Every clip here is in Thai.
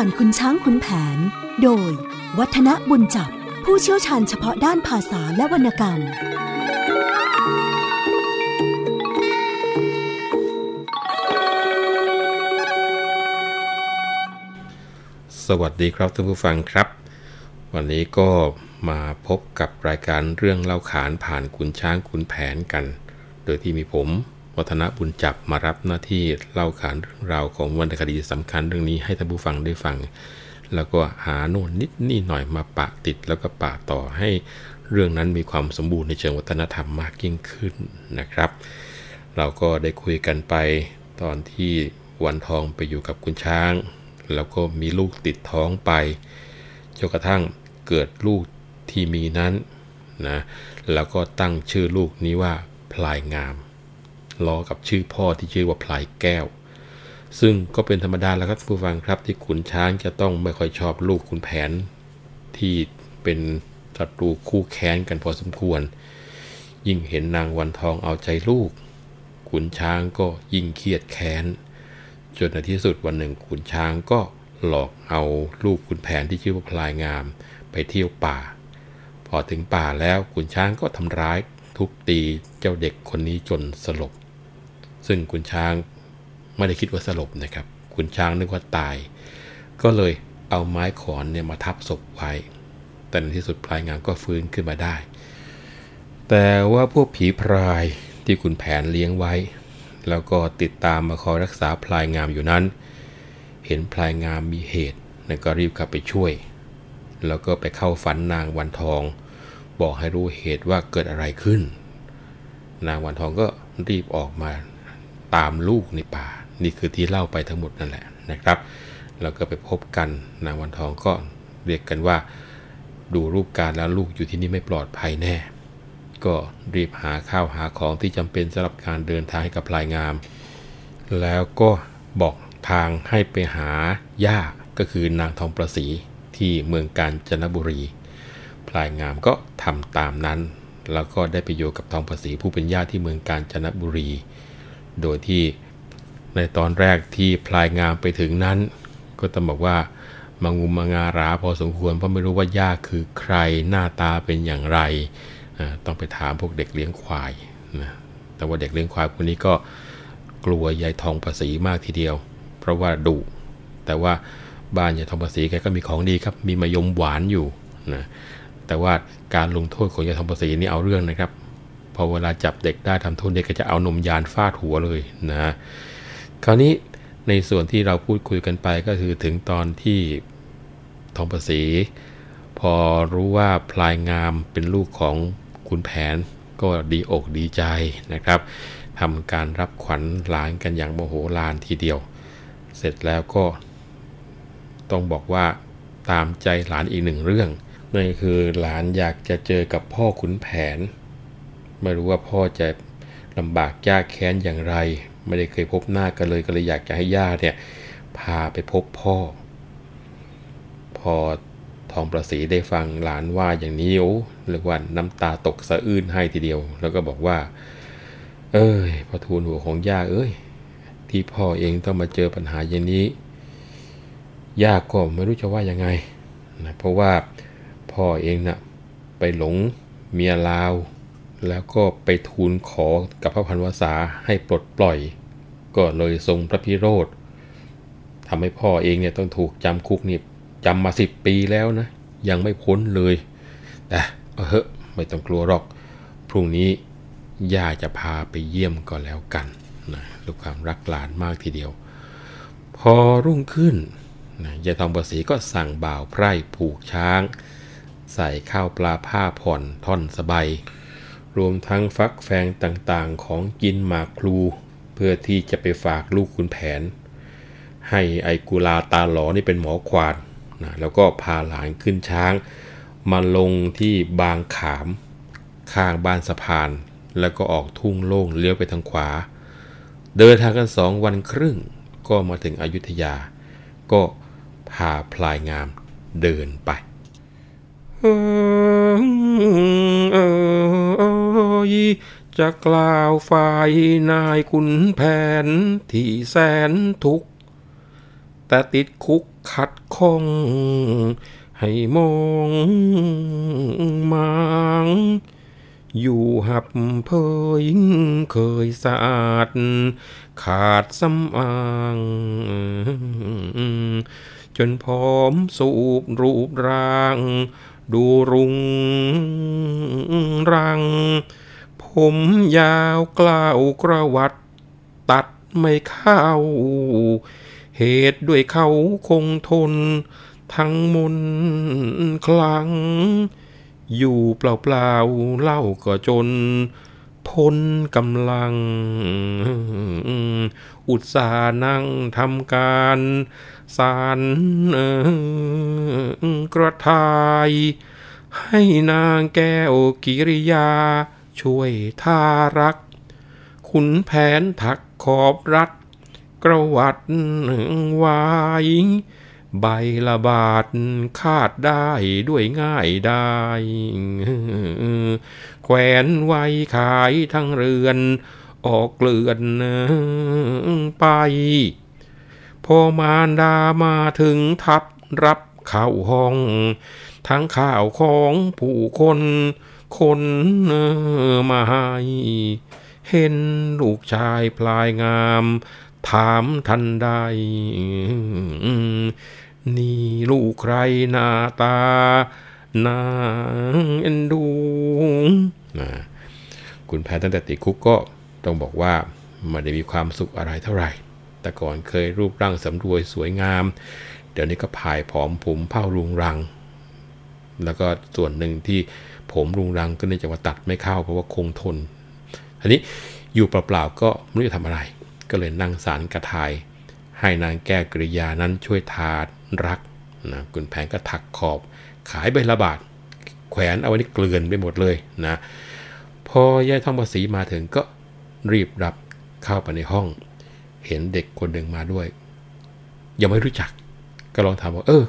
ผ่านคุณช้างคุณแผน โดย วัฒนบุญจับ ผู้เชี่ยวชาญเฉพาะด้านภาษาและวรรณกรรม สวัสดีครับท่านผู้ฟังครับ วันนี้ก็มาพบกับรายการเรื่องเล่าขานผ่านขุนช้างขุนแผนกัน โดยที่มีผม วัฒนบุญจับมารับหน้าที่เล่าขานเรื่องราวของวรรณคดีสำคัญเรื่องนี้ให้ท่านผู้ฟังได้ฟัง แล้วก็หาโน่นนิดนี่หน่อยมาปะติดแล้วก็ปะต่อให้เรื่องนั้นมีความสมบูรณ์ในเชิงวัฒนธรรมมากยิ่งขึ้นนะครับ เราก็ได้คุยกันไปตอนที่วันทองไปอยู่กับคุณช้าง แล้วก็มีลูกติดท้องไปจนกระทั่งเกิดลูกที่มีนั้นนะแล้วก็ตั้งชื่อลูกนี้ว่าพลายงาม ล้อกับชื่อพ่อที่ชื่อว่าพลายแก้ว ซึ่งก็เป็นธรรมดาแล้วครับผู้ฟังครับที่ขุนช้างจะต้องไม่ค่อยชอบลูกขุนแผน ที่เป็นศัตรูคู่แค้นกันพอสมควร ยิ่งเห็นนางวันทองเอาใจลูก ขุนช้างก็ยิ่งเครียดแค้น จนในที่สุดวันหนึ่งขุนช้างก็หลอกเอาลูกขุนแผนที่ชื่อว่าพลายงาม ไปเที่ยวป่า พอถึงป่าแล้วขุนช้างก็ทำร้ายทุบตีเจ้าเด็กคนนี้จนสลบ ซึ่งขุนช้างไม่ได้คิดว่าสลบนะครับขุนช้างนึกว่าตาย ก็เลยเอาไม้ขอนเนี่ยมาทับศพไว้ แต่ในที่สุดพลายงามก็ฟื้นขึ้นมาได้ แต่ว่าพวกผีพรายที่ขุนแผนเลี้ยงไว้ แล้วก็ติดตามมาคอยรักษาพลายงามอยู่นั้น เห็นพลายงามมีเหตุก็รีบกลับไปช่วย แล้วก็ไปเข้าฝันนางวันทอง บอกให้รู้เหตุว่าเกิดอะไรขึ้น นางวันทองก็รีบออกมา ตามลูกในป่า นี่คือที่เล่าไปทั้งหมดนั่นแหละนะครับแล้วก็ไปพบกันนางวันทองก็เรียกกันว่า ดูรูปการแล้วลูกอยู่ที่นี่ไม่ปลอดภัยแน่ ก็รีบหาข้าวหาของที่จำเป็นสำหรับการเดินทางให้กับพลายงาม แล้วก็บอกทางให้ไปหาย่าก็คือนางทองประสีที่เมืองกาญจนบุรี พลายงามก็ทำตามนั้น แล้วก็ได้ไปอยู่กับทองประสีผู้เป็นญาติที่เมืองกาญจนบุรี โดยที่ในตอนแรกที่พลายงามไปถึงนั้น ก็ต้องบอกว่ามังุมมางาราพอสมควรเพราะไม่รู้ว่าย่าคือใครหน้าตาเป็นอย่างไร ต้องไปถามพวกเด็กเลี้ยงควายนะแต่ว่าเด็กเลี้ยงควายพวกนี้ก็กลัวยายทองประสีมากทีเดียว เพราะว่าดุแต่ว่าบ้านยายทองประสีแกก็มีของดีครับมีมะยมหวานอยู่นะแต่ว่าการลงโทษของยายทองประสีนี่เอาเรื่องนะครับ พอเวลาจับเด็กได้ทำโทษเด็กก็จะเอานมยานฟาดหัวเลยนะคราวนี้ในส่วนที่เราพูดคุยกันไปก็คือถึงตอนที่ทองประสี พอรู้ว่าพลายงามเป็นลูกของคุณแผนก็ดีอกดีใจนะครับทำการรับขวัญหลานกันอย่างโมโหลานทีเดียว เสร็จแล้วก็ ต้องบอกว่าตามใจหลานอีกหนึ่งเรื่องนั่นคือหลานอยากจะเจอกับพ่อขุนแผน ไม่รู้ว่าพ่อจะลำบากยากแค้นอย่างไร ไม่ได้เคยพบหน้ากันเลยก็เลยอยากจะให้ย่าเนี่ยพาไปพบพ่อ พอทองประสีได้ฟังหลานว่าอย่างนี้โอ้เรียกว่าน้ำตาตกสะอื้นให้ทีเดียว แล้วก็บอกว่า เอ้ยพอทูลหัวของย่าเอ้ย ที่พ่อเองต้องมาเจอปัญหาอย่างนี้ย่าก็ไม่รู้จะว่ายังไงนะเพราะว่าพ่อเองนะ่ะไปหลงเมียลาว แล้วก็ไปทูลขอกับพระพันวษาให้ปลดปล่อย ก็เลยทรงพระพิโรธทำให้พ่อเองเนี่ยต้องถูกจำคุกนี่จำมาสิบปีแล้วนะ ยังไม่พ้นเลยแต่เออไม่ต้องกลัวหรอก พรุ่งนี้ย่าจะพาไปเยี่ยมก็แล้วกันนะด้วยความรักหลานมากทีเดียว พอรุ่งขึ้นนะยายทองประสีก็สั่งบ่าวไพร่ผูกช้าง ใส่ข้าวปลาผ้าผ่อนท่อนสบาย รวมทั้งฟักแฟงต่างๆ ของกินหมากพลู เพื่อที่จะไปฝากลูกคุณแผน ให้ไอกุลาตาหลอนี่เป็นหมอควานนะแล้วก็พาหลานขึ้นช้าง มาลงที่บางขามข้างบ้านสะพาน แล้วก็ออกทุ่งโล่งเลี้ยวไปทางขวา เดินทางกันสองวันครึ่ง ก็มาถึงอยุธยา ก็พาพลายงามเดินไปเอ ย จะกล่าวฝ่ายนายขุนแผนที่แสนทุกข์แต่ติดคุกขัดข้อง ให้มองมางอยู่หับเพยเคยสะอาด ขาดสำอาง จนพร้อมสูบรูปร่าง ดูรุงรัง ผมยาวกล้าวกระวัด ตัดไม่เข้า เหตุด้วยเขาคงทน ทั้งมนคลัง อยู่เปล่าๆเล่าก็จนพ้นกำลัง อุตสานั่งทำการสารกระทาย ให้นางแก้วกิริยา ช่วยท่ารัก ขุนแผนถักขอบรัดกระวัดไว้ใบละบาทคาดได้ด้วยง่ายได้ แขวนไว้ขายทั้งเรือน ออกเกลื่อนไป พอมารดามาถึงทับรับเข้าห้อง ทั้งข่าวของผู้คนคนมาให้เห็นลูกชายพลายงาม ถามทันใด นี่ลูกใครหน้าตานาเอ็นดู คุณแพทย์ตั้งแต่ติดคุกก็ ต้องบอกว่าไม่ได้มีความสุขอะไรเท่าไหร่ แต่ก่อนเคยรูปร่างสำรวยสวยงาม เดี๋ยวนี้ก็ผายผอมผมเผ้ารุงรัง แล้วก็ส่วนหนึ่งที่ผมรุงรังก็เนื่องจากว่าตัดไม่เข้าเพราะว่าคงทนทีนี้อยู่เปล่าๆก็ไม่รู้จะทำอะไร ก็เลยนั่งสารกระทาย ให้นางแก้วกริยานั้นช่วยทารักนะคุณแผนก็ถักขอบ ขายใบละบาทแขวนเอาไว้นี่เกลื่อนไปหมดเลยนะพอยายทองภาษีมาถึงก็ รีบรับเข้าไปในห้อง เห็นเด็กคนหนึ่งมาด้วย ยังไม่รู้จัก ก็ลองถามว่า เออ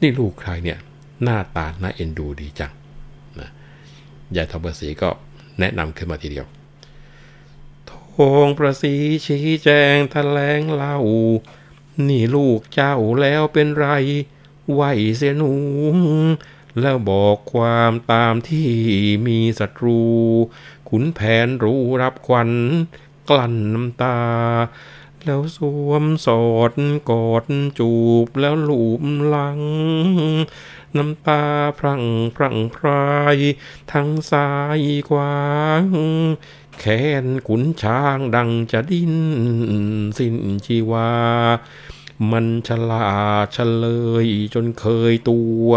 นี่ลูกใครเนี่ย หน้าตาน่าเอ็นดูดีจังนะยายทองภาษีก็แนะนำขึ้นมาทีเดียวทองประสีชี้แจงแถลงเล่า นี่ลูกเจ้าแล้วเป็นไร ไหวเสียหนู แล้วบอกความตามที่มีศัตรู ขุนแผนรู้รับควัน กลั้นน้ำตา แล้วสวมสอดกอดจูบแล้วหลูบหลัง น้ำตาพรั่งพรั่งพราย ทั้งซ้ายขวาแขนขุนช้างดังจะดิ้นสิ้นชีวา มันฉลาดเฉลยจนเคยตัว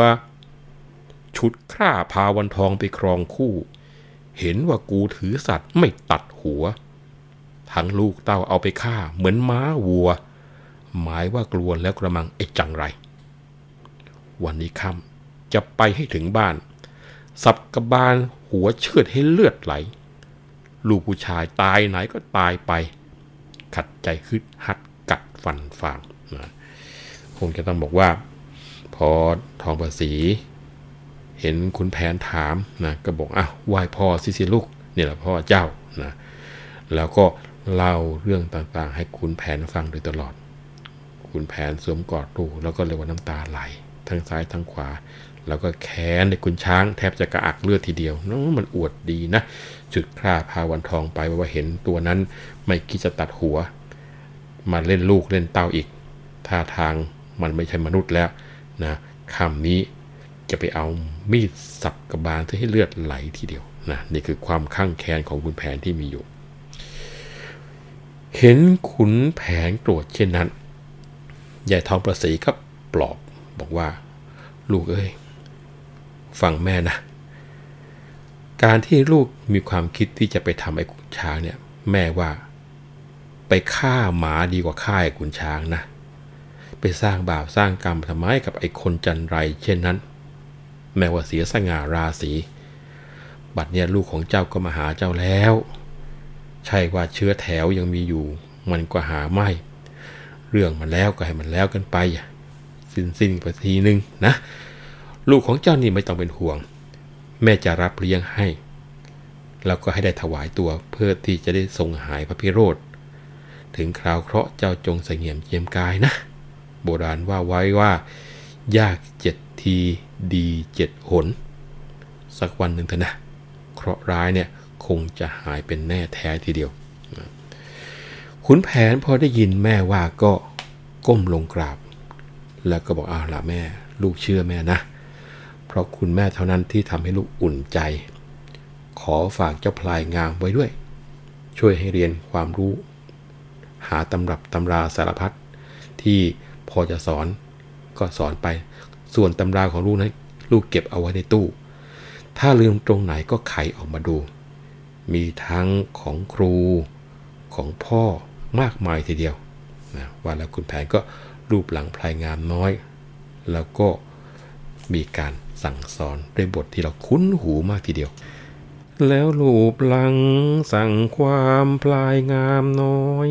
ชุดคร่าพาวันทองไปครองคู่ เห็นว่ากูถือสัตว์ไม่ตัดหัว ทั้งลูกเต้าเอาไปฆ่าเหมือนม้าวัว หมายว่ากลัวแล้วกระมังไอ้จังไร วันนี้ค่ำจะไปให้ถึงบ้าน สับกระบาลหัวเชือดให้เลือดไหล ลูกผู้ชายตายไหนก็ตายไป ขัดใจคึดหัดกัดฟันฟางนะคงจะต้องบอกว่า พอทองประสี ห็นคุณแผนถามนะก็บอกอ้าวไหว้พ่อสิสิลูกเนี่ยแหละพ่อเจ้านะแล้วก็เล่าเรื่องต่างๆ ให้คุณแผนฟังโดยตลอดคุณแผนสวมกอดลูกแล้วก็เลยว่าน้ำตาไหลทั้งซ้ายทั้งขวา แล้วก็แค้นในคุณช้างแทบจะกระอักเลือดทีเดียวน้มันอวดดีนะจุดคร่าพาวันทองไปว่าเห็นตัวนั้นไม่คิดจะตัดหัว มาเล่นลูกเล่นเต้าอีกท่าทางมันไม่ใช่มนุษย์แล้วนะคำนี้ จะไปเอามีดสับกระบาลให้เลือดไหลทีเดียวนะนี่คือความข้างแค้นของคุณแผนที่มีอยู่ เห็นขุนแผนโกรธเช่นนั้นยายทองประสีก็ปลอบบอกว่า ลูกเอ้ยฟังแม่นะ การที่ลูกมีความคิดที่จะไปทำไอ้ขุนช้างเนี่ย แม่ว่า ไปฆ่าหมาดีกว่าฆ่าไอ้ขุนช้างนะ ไปสร้างบาปสร้างกรรมทำไมกับไอ้คนจันไรเช่นนั้น แม้ว่าเสียสง่าราศี บัดเนี่ยลูกของเจ้าก็มาหาเจ้าแล้ว ใช่ว่าเชื้อแถวยังมีอยู่ มันก็หาไม่ เรื่องมันแล้วก็ให้มันแล้วกันไป สิ้นสิ้นไปทีนึงนะ ลูกของเจ้านี่ไม่ต้องเป็นห่วง แม่จะรับเลี้ยงให้ แล้วก็ให้ได้ถวายตัวเพื่อที่จะได้ทรงหายพระพิโรธ ถึงคราวเคราะห์เจ้าจงเสงี่ยมเจียมกายนะ โบราณว่าไว้ว่า ยากเจ็ดที ดีเจ็ดหน สักวันหนึ่งเถอะนะ เคราะห์ร้ายเนี่ยคงจะหายเป็นแน่แท้ทีเดียว ขุนแผนพอได้ยินแม่ว่าก็ก้มลงกราบ แล้วก็บอกอ้าวล่ะแม่ ลูกเชื่อแม่นะ เพราะคุณแม่เท่านั้นที่ทำให้ลูกอุ่นใจ ขอฝากเจ้าพลายงามไว้ด้วย ช่วยให้เรียนความรู้ หาตำรับตำราสารพัดที่พอจะสอนก็สอนไป ส่วนตำราของลูกนั้นลูกเก็บเอาไว้ในตู้ ถ้าลืมตรงไหนก็ไขออกมาดู มีทั้งของครูของพ่อมากมายทีเดียวนะว่าแล้วคุณแผนก็รูปหลังพลายงามน้อย แล้วก็มีการสั่งสอนด้วยบทที่เราคุ้นหูมากทีเดียว แล้วรูปหลังสั่งความพลายงามน้อย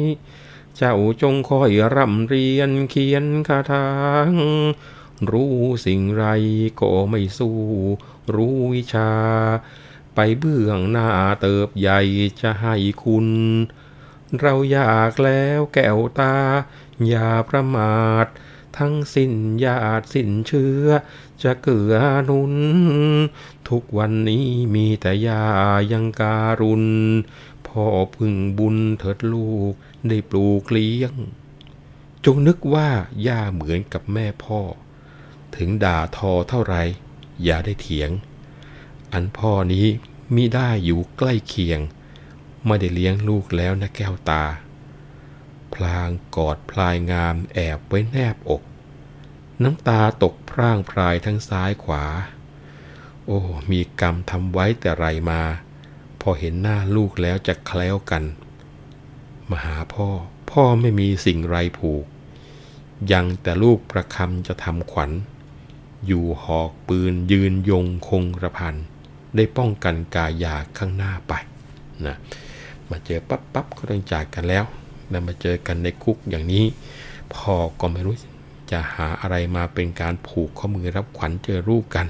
เจ้าจงคอยร่ำเรียนเขียนคาถา รู้สิ่งไรก็ไม่สู้ รู้วิชา ไปเบื้องหน้าเติบใหญ่จะให้คุณ เราอยากแล้วแก้วตา อย่าประมาท ทั้งสิ้นญาติสิ้นเชื้อ จะเกือนุน ทุกวันนี้มีแต่ยายังการุณพ่อพึ่งบุญเถิดลูกได้ปลูกเลี้ยง จงนึกว่าย่าเหมือนกับแม่พ่อ ถึงด่าทอเท่าไร อย่าได้เถียง อันพ่อนี้มิได้อยู่ใกล้เคียง ไม่ได้เลี้ยงลูกแล้วนะแก้วตา พลางกอดพลายงามแอบไว้แนบอก น้ำตาตกพร่างพรายทั้งซ้ายขวา โอ้ มีกรรมทำไว้แต่ไรมา พอเห็นหน้าลูกแล้วจะแคล้วกัน มาหาพ่อ พ่อไม่มีสิ่งไรผูก ยังแต่ลูกประคำจะทำขวัญ อยู่หอกปืนยืนยงคงกระพัน ได้ป้องกันกายาข้างหน้าไปนะมาเจอปั๊บปั๊บก็ต้องจากกันแล้วแล้วมาเจอกันในคุกอย่างนี้ พ่อก็ไม่รู้จะหาอะไรมาเป็นการผูกข้อมือรับขวัญเจอรูปกัน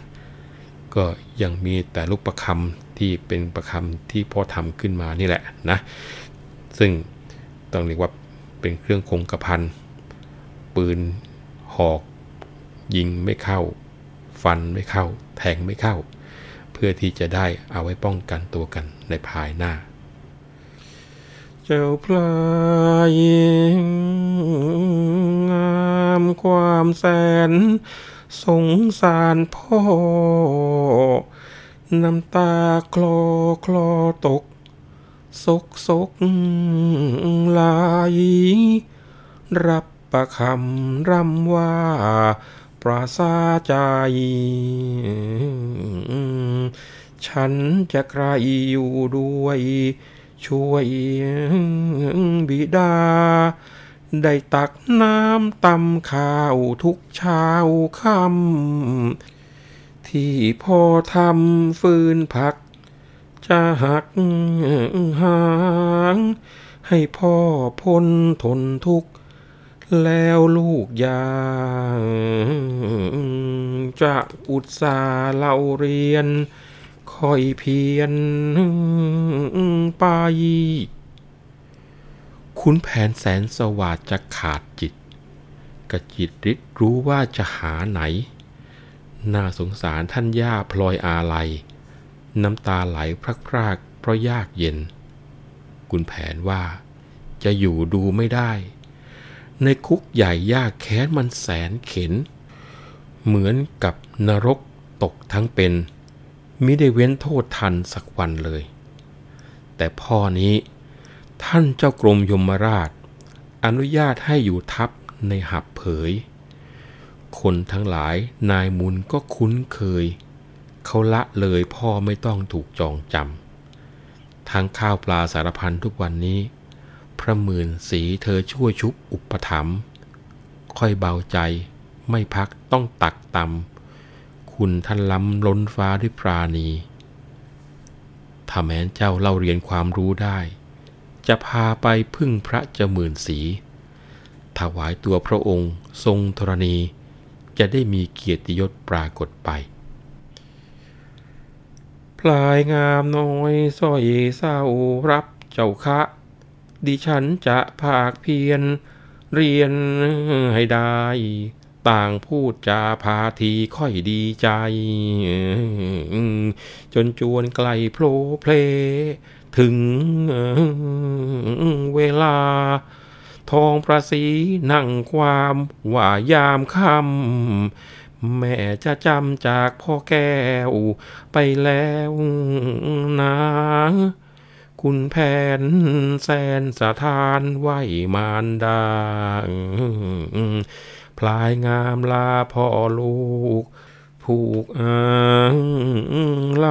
ก็ยังมีแต่ลูกประคำที่เป็นประคำที่พ่อทำขึ้นมานี่แหละนะซึ่งต้องเรียกว่าเป็นเครื่องคงกระพันปืนหอกยิงไม่เข้า ฟันไม่เข้า แทงไม่เข้า เพื่อที่จะได้เอาไว้ป้องกันตัวกันในภายหน้า เจ้าพลายงามความแสน สงสารพ่อ น้ำตาคลอคลอตกซกซกไหลรับประคำร่ำว่า ปราศาใจ ฉันจะใครอยู่ด้วย ช่วยบิดา ได้ตักน้ำตำข้าวทุกเช้าค่ำที่พ่อทำฟืนผัก จะหักหาง ให้พ่อพ้นทนทุกข์ แล้วลูกยาจะอุตสาห์เล่าเรียนคอยเพียนไปขุนแผนแสนสวัสดจะขาดจิต กระจิตริดรู้ว่าจะหาไหน น่าสงสารท่านย่าพลอยอาลัย น้ำตาไหลพรักพรากเพราะยากเย็นกุนแผนว่าจะอยู่ดูไม่ได้ ในคุกใหญ่ยากแค้นมันแสนเข็น เหมือนกับนรกตกทั้งเป็นมิได้เว้นโทษทันสักวันเลย แต่พ่อนี้ท่านเจ้ากรมยมราช อนุญาตให้อยู่ทับในหับเผย คนทั้งหลายนายมุนก็คุ้นเคย เขาละเลยพ่อไม่ต้องถูกจองจำทั้งข้าวปลาสารพันทุกวันนี้ พระหมื่นสีเธอช่วยชุบอุปถัมภ์ค่อยเบาใจไม่พักต้องตักตำคุณท่านล้ำล้นฟ้าด้วยปราณี ถ้าแม้นเจ้าเล่าเรียนความรู้ได้ จะพาไปพึ่งพระเจ้าหมื่นสีถวายตัวพระองค์ทรงธรณี จะได้มีเกียรติยศปรากฏไป พลายงามน้อยสร้อยเศร้ารับเจ้าคะ ดิฉันจะภาคเพียร เรียนให้ได้ ต่างพูดจาพาทีค่อยดีใจ จนจวนไกลโผล่เพล ถึงเวลา ทองประสีนั่งความว่ายามคำแม่จะจำจากพ่อแก้ว ไปแล้วนะ คุณแผนแสนสะทานไหวมารดาพลายงามลาพ่อลูก ผูกอ่างไล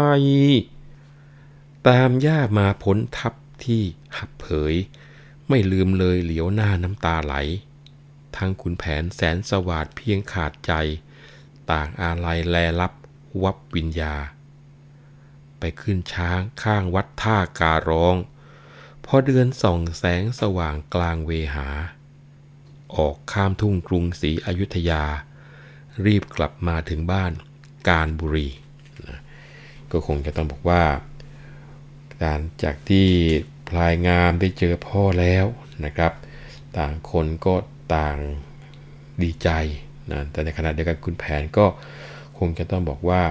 ตามย่ามาพ้นทับที่หับเผย ไม่ลืมเลยเหลียวหน้าน้ำตาไหล ทั้งคุณแผนแสนสวาดเพียงขาดใจ ต่างอาลัยแลลับวับวิญญา ไปขึ้นช้างข้างวัดท่าการ้อง พอเดือนส่องแสงสว่างกลางเวหา ออกข้ามทุ่งกรุงศรีอยุธยา รีบกลับมาถึงบ้านการบุรีนะก็คงจะต้องบอกว่าการจากที่พลายงามได้เจอพ่อแล้วนะครับ ต่างคนก็ต่างดีใจนะแต่ในขณะเดียวกันคุณแผนก็คงจะต้องบอกว่า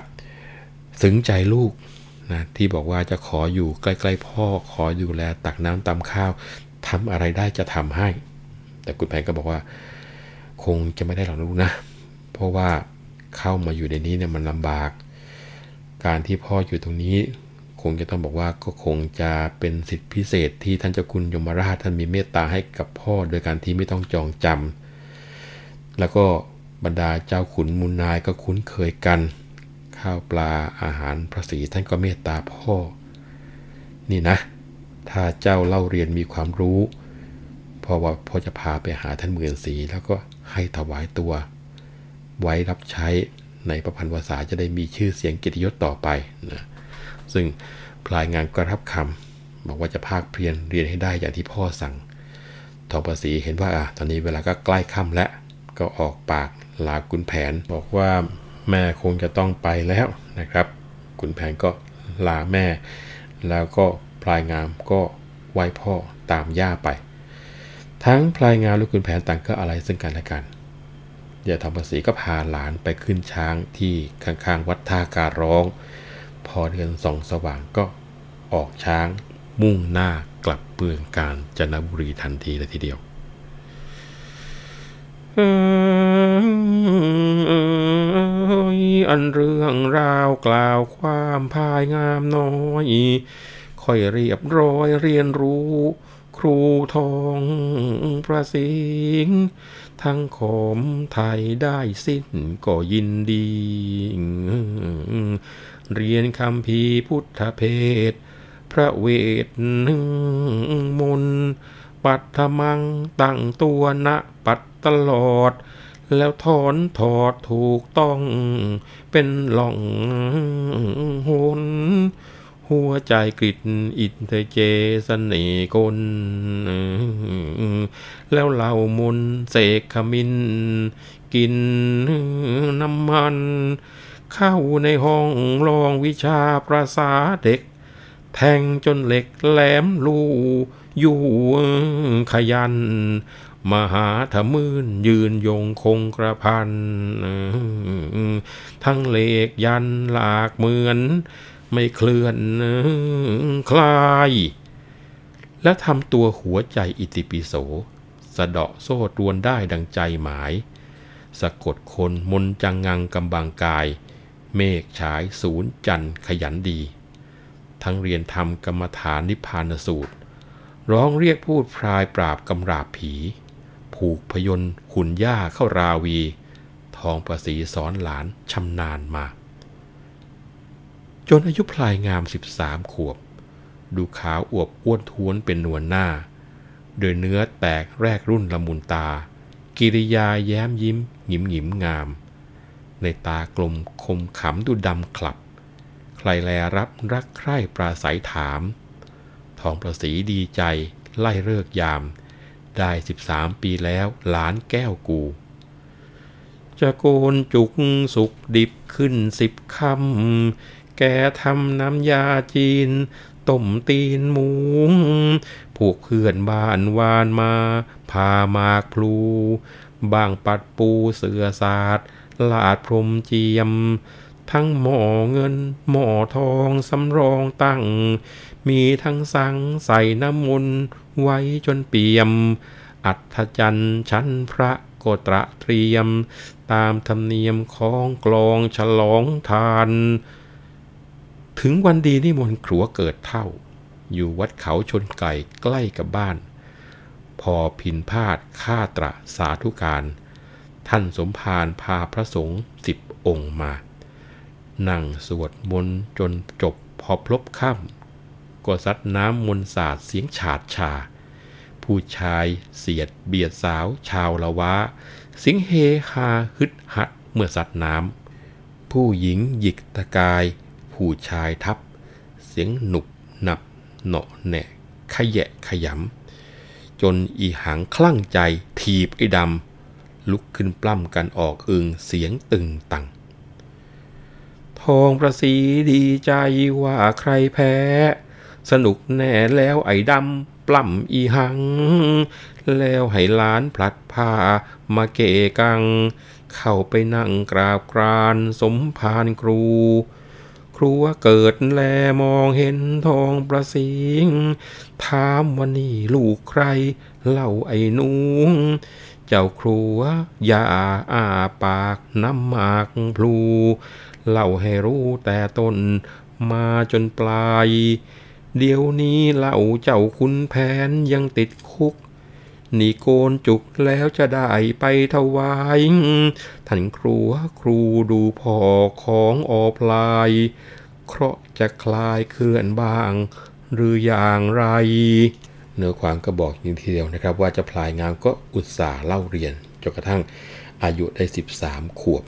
ซึ้งใจลูก นะที่บอกว่าจะขออยู่ใกล้ๆพ่อ ขอดูแลตักน้ำตำข้าวทำอะไรได้จะทำให้ แต่คุณแผนก็บอกว่า คงจะไม่ได้หรอกลูกนะ เพราะว่าเข้ามาอยู่ในนี้เนี่ยมันลำบาก การที่พ่ออยู่ตรงนี้ คงจะต้องบอกว่าก็คงจะเป็นสิทธิพิเศษที่ท่านเจ้าคุณยมราชท่านมีเมตตาให้กับพ่อ โดยการที่ไม่ต้องจองจำแล้วก็บรรดาเจ้าขุนมุนนายก็คุ้นเคยกัน ข้าวปลาอาหารพระศรีท่านก็เมตตาพ่อ นี่นะ ถ้าเจ้าเล่าเรียนมีความรู้พ่อว่าพ่อจะพาไปหาท่านหมื่นสีแล้วก็ให้ถวายตัว ไว้รับใช้ในประพันธ์ภาษาจะได้มีชื่อเสียงกิตยศต่อไปนะซึ่งพลายงานก็รับคำบอกว่าจะภาคเพียรเรียนให้ได้อย่างที่พ่อสั่งทองประสีเห็นว่าอะตอนนี้เวลาก็ใกล้ค่ำแล้วก็ออกปากลากุนแผน บอกว่า แม่คงจะต้องไปแล้วนะครับขุนแผนก็ลาแม่ แล้วก็พลายงามก็ไหว้พ่อตามย่าไป ทั้งพลายงามและขุนแผนต่างก็อะไรซึ่งกันและกันอย่าทำภาษีก็พาหลานไปขึ้นช้างที่ข้างๆวัดท่าการร้อง พอเดือนสองสว่างก็ออกช้างมุ่งหน้ากลับเปืองการจันทบุรีทันทีเลยทีเดียว อันเรื่องราวกล่าวความพายงามน้อยค่อยเรียบร้อยเรียนรู้ ครูทองประสิงทั้งขอมไทยได้สิ้นก็ยินดี เรียนคำพีพุทธเพศพระเวทมนปัตมังตั้งตัวณปัตตลอด แล้วถอนถอดถูกต้อง เป็นหล่องหนหัวใจกริดอินเทเจสเนกลแล้วเหล่ามนเสกขมิน กินน้ำมัน เข้าในห้องลองวิชาประสาเด็ก แทงจนเหล็กแหลมลูอยู่ขยัน มหาธมื่นยืนยงคงกระพัน ทั้งเลกยันหลากเหมือน ไม่เคลื่อนคลาย และทำตัวหัวใจอิติปิโส สะเดาะโซ่ตรวนได้ดังใจหมาย สะกดคนมนจังงังกำบังกาย เมฆฉายศูนย์จันขยันดี ทั้งเรียนทำกรรมฐานนิพพานสูตร ร้องเรียกพูดพรายปราบกำราบผี ผูกพยนต์หุ่นย่าเข้าราวี ทองประสีสอนหลานชำนาญมา จนอายุพลายงามสิบสามขวบ ดูขาวอวบอ้วนท้วนเป็นนวลหน้า โดยเนื้อแตกแรกรุ่นละมุนตา กิริยาแย้มยิ้มหงิมหงิมงาม ในตากลมคมขำดูดำคลับ ใครแลรับรักใคร่ปราศัยถาม ทองประสีดีใจไล่เลิกยาม ได้สิบสามปีแล้วหลานแก้วกูจะโกนจุกสุกดิบขึ้นสิบคำแกทำน้ำยาจีนต้มตีนหมูพวกเพื่อนบ้านวานมา พามากพลูบางปัดปูเสือศาสาดลาดพรมเจียม ทั้งหม้อเงิน หม้อทองสำรองตั้ง มีทั้งสังใส่น้ำมนต์ ไว้จนเปี่ยม อัฐจันทร์ชั้นพระโกตระเตรียม ตามธรรมเนียมของกลองฉลองทาน ถึงวันดีนิมนต์ครัวเกิดเท่า อยู่วัดเขาชนไก่ใกล้กับบ้าน พอพินพาดข้าตระสาธุการ ท่านสมภารพาพระสงฆ์สิบองค์มา นั่งสวดมนต์จนจบพอพลบค่ำ ก็ซัดน้ำมนต์สาดเสียงฉาดชาผู้ชายเสียดเบียดสาวชาวละวะ เสียงเฮฮาฮึดฮัดเมื่อสัดน้ำ ผู้หญิงหยิกตะกาย ผู้ชายทับ เสียงหนุบหนับเนาะแหนะขยะขยำ จนอีหังคลั่งใจถีบไอ้ดำ ลุกขึ้นปล้ำกันออกอึงเสียงตึงตัง ทองประสีดีใจว่าใครแพ้ สนุกแน่แล้วไอ้ดำปล้ำอีหัง แล้วให้ล้านพลัดพามาเกกัง เข้าไปนั่งกราบกรานสมภารครู ครัวเกิดแลมองเห็นทองประสิง ถามว่านี่ลูกใคร เล่าไอ้นุงเจ้าครัวอย่าอาปากน้ำหมากพลู เล่าให้รู้แต่ต้นมาจนปลาย เดี๋ยวนี้เล่าเจ้าคุณแผนยังติดคุก นี่โกนจุกแล้วจะได้ไปถวายท่านครัวครูดูพ่อของออพลาย เคราะห์จะคลายเคลื่อนบ้าง หรืออย่างไรเนื้อความก็บอกอย่างทีเดียวนะครับ ว่าจะพลายงามก็อุตส่าห์เล่าเรียนจนกระทั่งอายุได้ 13 ขวบ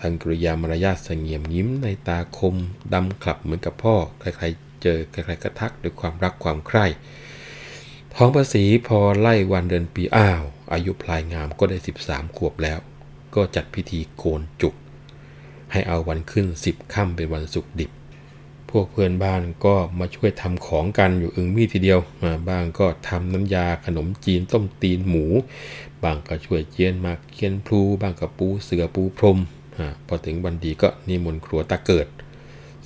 ทางกริยามารยาทเสงี่ยมยิ้มในตาคมดำขลับเหมือนกับพ่อใครๆ เจอใครๆก็ทักด้วยความรักความใคร่ท้องภาษีพอไล่วันเดือนปีอ้าว อายุพลายงามก็ได้ 13 ขวบแล้ว ก็จัดพิธีโกนจุก ให้เอาวันขึ้น 10ค่ำเป็นวันศุกร์ดิบ พวกเพื่อนบ้านก็มาช่วยทำของกันอยู่อึงมีทีเดียวมาบ้างก็ทำน้ำยาขนมจีนต้มตีนหมู บางก็ช่วยเจียนมากเคียนพลูบางก็ปูเสือปูพรมอพอถึงวันดีก็นิมนต์ครัวตาเกิด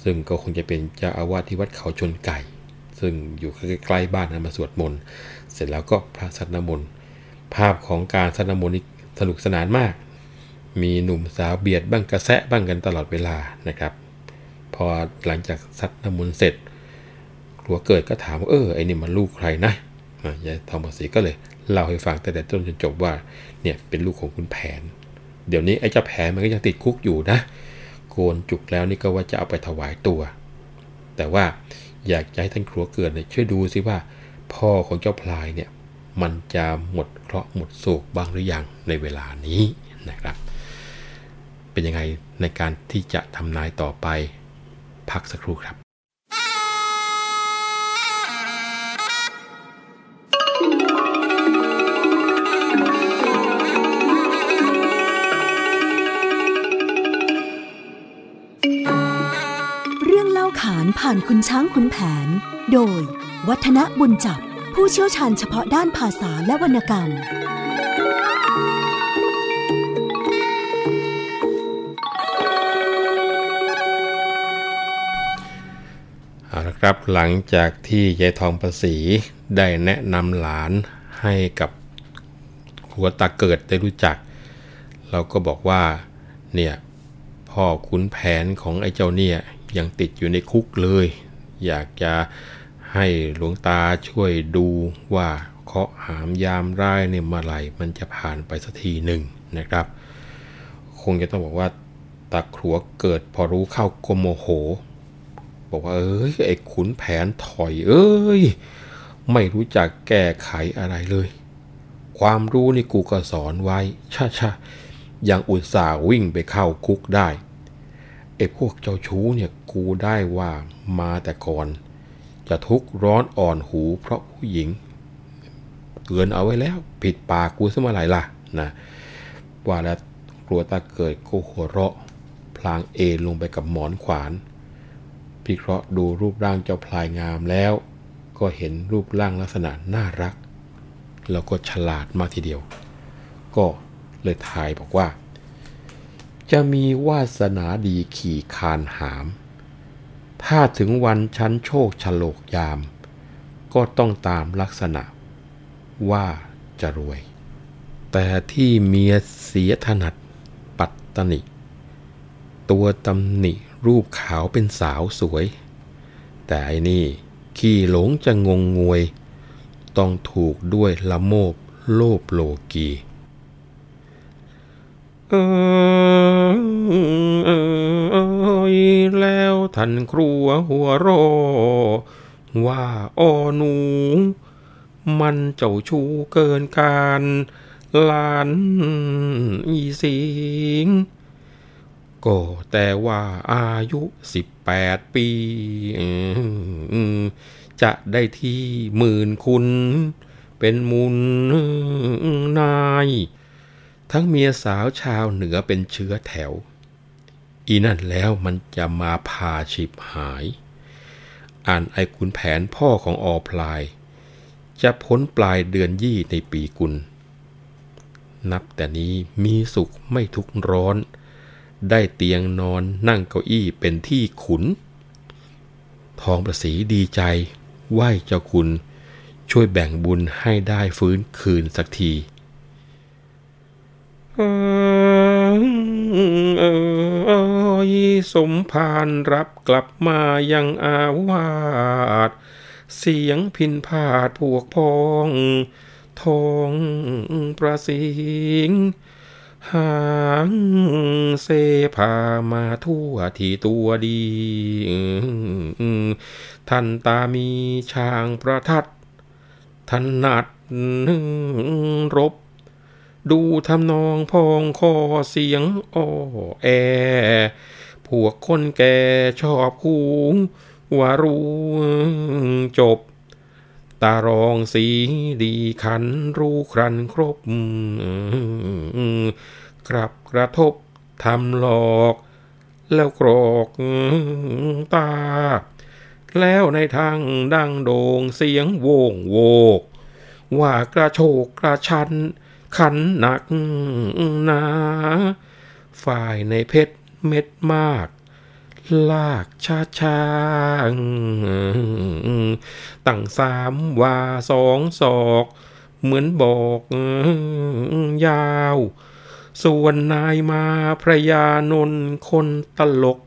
ซึ่งก็คงจะเป็นเจ้าอาวาสที่วัดเขาชนไก่ ซึ่งอยู่ใกล้ๆบ้านนะมาสวดมนต์เสร็จแล้วก็พระสัตนมนต์ภาพของการสัตนมนต์นี่สนุกสนานมาก มีหนุ่มสาวเบียดบ้างกระแซะบ้างกันตลอดเวลานะครับ พอหลังจากสัตนมนต์เสร็จครัวเกิดก็ถามว่าเออไอ้นี่มันลูกใครนะยายทองประสีก็เลยเล่าให้ฟังแต่แต่ต้นจนจบว่าเนี่ยเป็นลูกของคุณแผน เดี๋ยวนี้ไอ้เจ้าแผนมันก็ยังติดคุกอยู่นะ โกนจุกแล้วนี่ก็ว่าจะเอาไปถวายตัว แต่ว่าอยากจะให้ท่านครัวเกิดเนี่ยช่วยดูสิว่า พ่อของเจ้าพลายเนี่ยมันจะหมดเคราะห์หมดโศกบ้างหรือยังในเวลานี้นะครับ เป็นยังไงในการที่จะทำนายต่อไป พักสักครู่ครับาขานผ่านคุณช้างคุณแผน โดย วัฒนบุญจับผู้เชี่ยวชาญเฉพาะด้านภาษาและวรรณกรรม เอาละครับหลังจากที่ยายทองประสีได้แนะนำหลานให้กับหัวตาเกิดได้รู้จัก เราก็บอกว่าเนี่ยพ่อขุนแผนของไอ้เจ้าเนี่ย ยังติดอยู่ในคุกเลย อยากจะให้หลวงตาช่วยดูว่าเคาะห์หามยามร้ายเนี่ยเมื่อไหร่มันจะผ่านไปสักทีหนึ่งนะครับ คงจะต้องบอกว่าตาครัวเกิดพอรู้เข้าก็โมโห บอกว่าเอ้ยไอ้ขุนแผนถอยเอ้ยไม่รู้จักแก้ไขอะไรเลย ความรู้นี่กูก็สอนไว้ชาชายังอุตส่าห์วิ่งไปเข้าคุกได้ ไอ้พวกเจ้าชู้เนี่ยกูได้ว่ามาแต่ก่อน จะทุกข์ร้อนอ่อนหูเพราะผู้หญิง เตือนเอาไว้แล้ว ผิดปากกูซะเมื่อไหร่ล่ะนะว่าแล้วกลัวตาเกิดก็หัวเราะ พลางเอนลงไปกับหมอนขวาน พิเคราะห์ดูรูปร่างเจ้าพลายงามแล้ว ก็เห็นรูปร่างลักษณะน่ารัก แล้วก็ฉลาดมากทีเดียว ก็เลยทายบอกว่า จะมีวาสนาดีขี่คานหาม ถ้าถึงวันชั้นโชคฉลกยาม ก็ต้องตามลักษณะ ว่าจะรวย แต่ที่เมียเสียถนัดปัตตนิ ตัวตำหนิรูปขาวเป็นสาวสวย แต่ไอ้นี่ขี้หลงจะงงงวย ต้องถูกด้วยละโมบโลภโลกี เออเออแล้วท่านครัวหัวโรว่าอ้อหนู มันเจ้าชูเกินการลานอีสิงก็แต่ว่าอายุสิบแปดปี จะได้ที่หมื่นคุณ เป็นมุนนาย ทั้งเมียสาวชาวเหนือเป็นเชื้อแถว อีนั่นแล้วมันจะมาพาฉิบหาย อ่านไอขุนแผนพ่อของออพลาย จะพ้นปลายเดือนยี่ในปีกุล นับแต่นี้มีสุขไม่ทุกร้อน ได้เตียงนอนนั่งเก้าอี้เป็นที่ขุน ทองประสีดีใจ ไหว้เจ้าคุณ ช่วยแบ่งบุญให้ได้ฟื้นคืนสักที เออเออสมภารรับกลับมายังอาวาสเสียงพินพาดพวกพองทองประสิงหางเสพามาทั่วที่ตัวดี ท่านตามีช่างประทัดถนัดรบ ดูทำนองพองคอเสียงอ้อแอ พวกคนแก่ชอบคูว่ารู้จบ ตารองสีดีขันรู้ครันครบกลับกระทบทำหลอก แล้วกรอกตา แล้วในทางดังโด่งเสียงโวงโวก ว่ากระโชกกระชัน ขันหนักหนาฝ่ายในเพชรเม็ดมาก ลากชาชางตั้งสามว่าสองศอก เหมือนบอกยาว ส่วนนายมาพระยานนท์คนตลก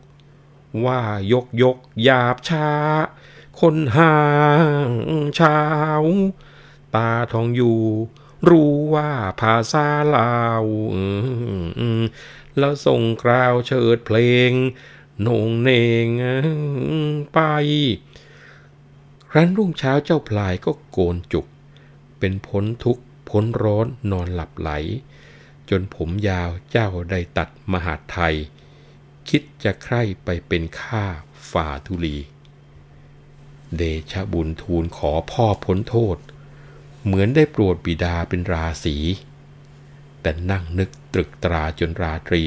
ว่ายกยกหยาบช้า คนห่างเช้า ตาทองอยู่ รู้ว่าภาษาลาวแล้วส่งกราวเชิดเพลงโหนงเนงไป ครั้นรุ่งเช้าเจ้าพลายก็โกนจุก เป็นพ้นทุกข์พ้นร้อนนอนหลับไหล จนผมยาวเจ้าได้ตัดมหาไทย คิดจะใคร่ไปเป็นข้าฝ่าทุลี เดชะบุญทูลขอพ่อพ้นโทษ เหมือนได้โปรดบิดาเป็นราศีแต่นั่งนึกตรึกตราจนราตรี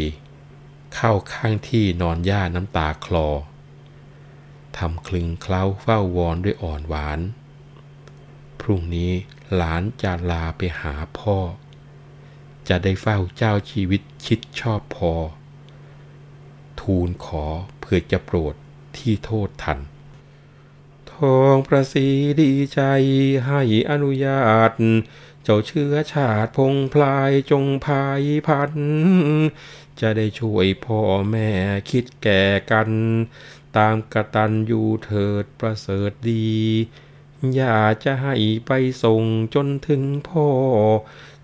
เข้าข้างที่นอนย่าน้ำตาคลอทำคลึงเคล้าเฝ้าวอนด้วยอ่อนหวาน พรุ่งนี้หลานจะลาไปหาพ่อ จะได้เฝ้าเจ้าชีวิตชิดชอบพอ ทูลขอเพื่อจะโปรดที่โทษทัน ทองประสีดีใจให้อนุญาต เจ้าเชื้อชาติพงพลายจงพายพัน จะได้ช่วยพ่อแม่คิดแก่กัน ตามกระตันอยู่เถิดประเสริฐดี อย่าจะให้ไปส่งจนถึงพ่อ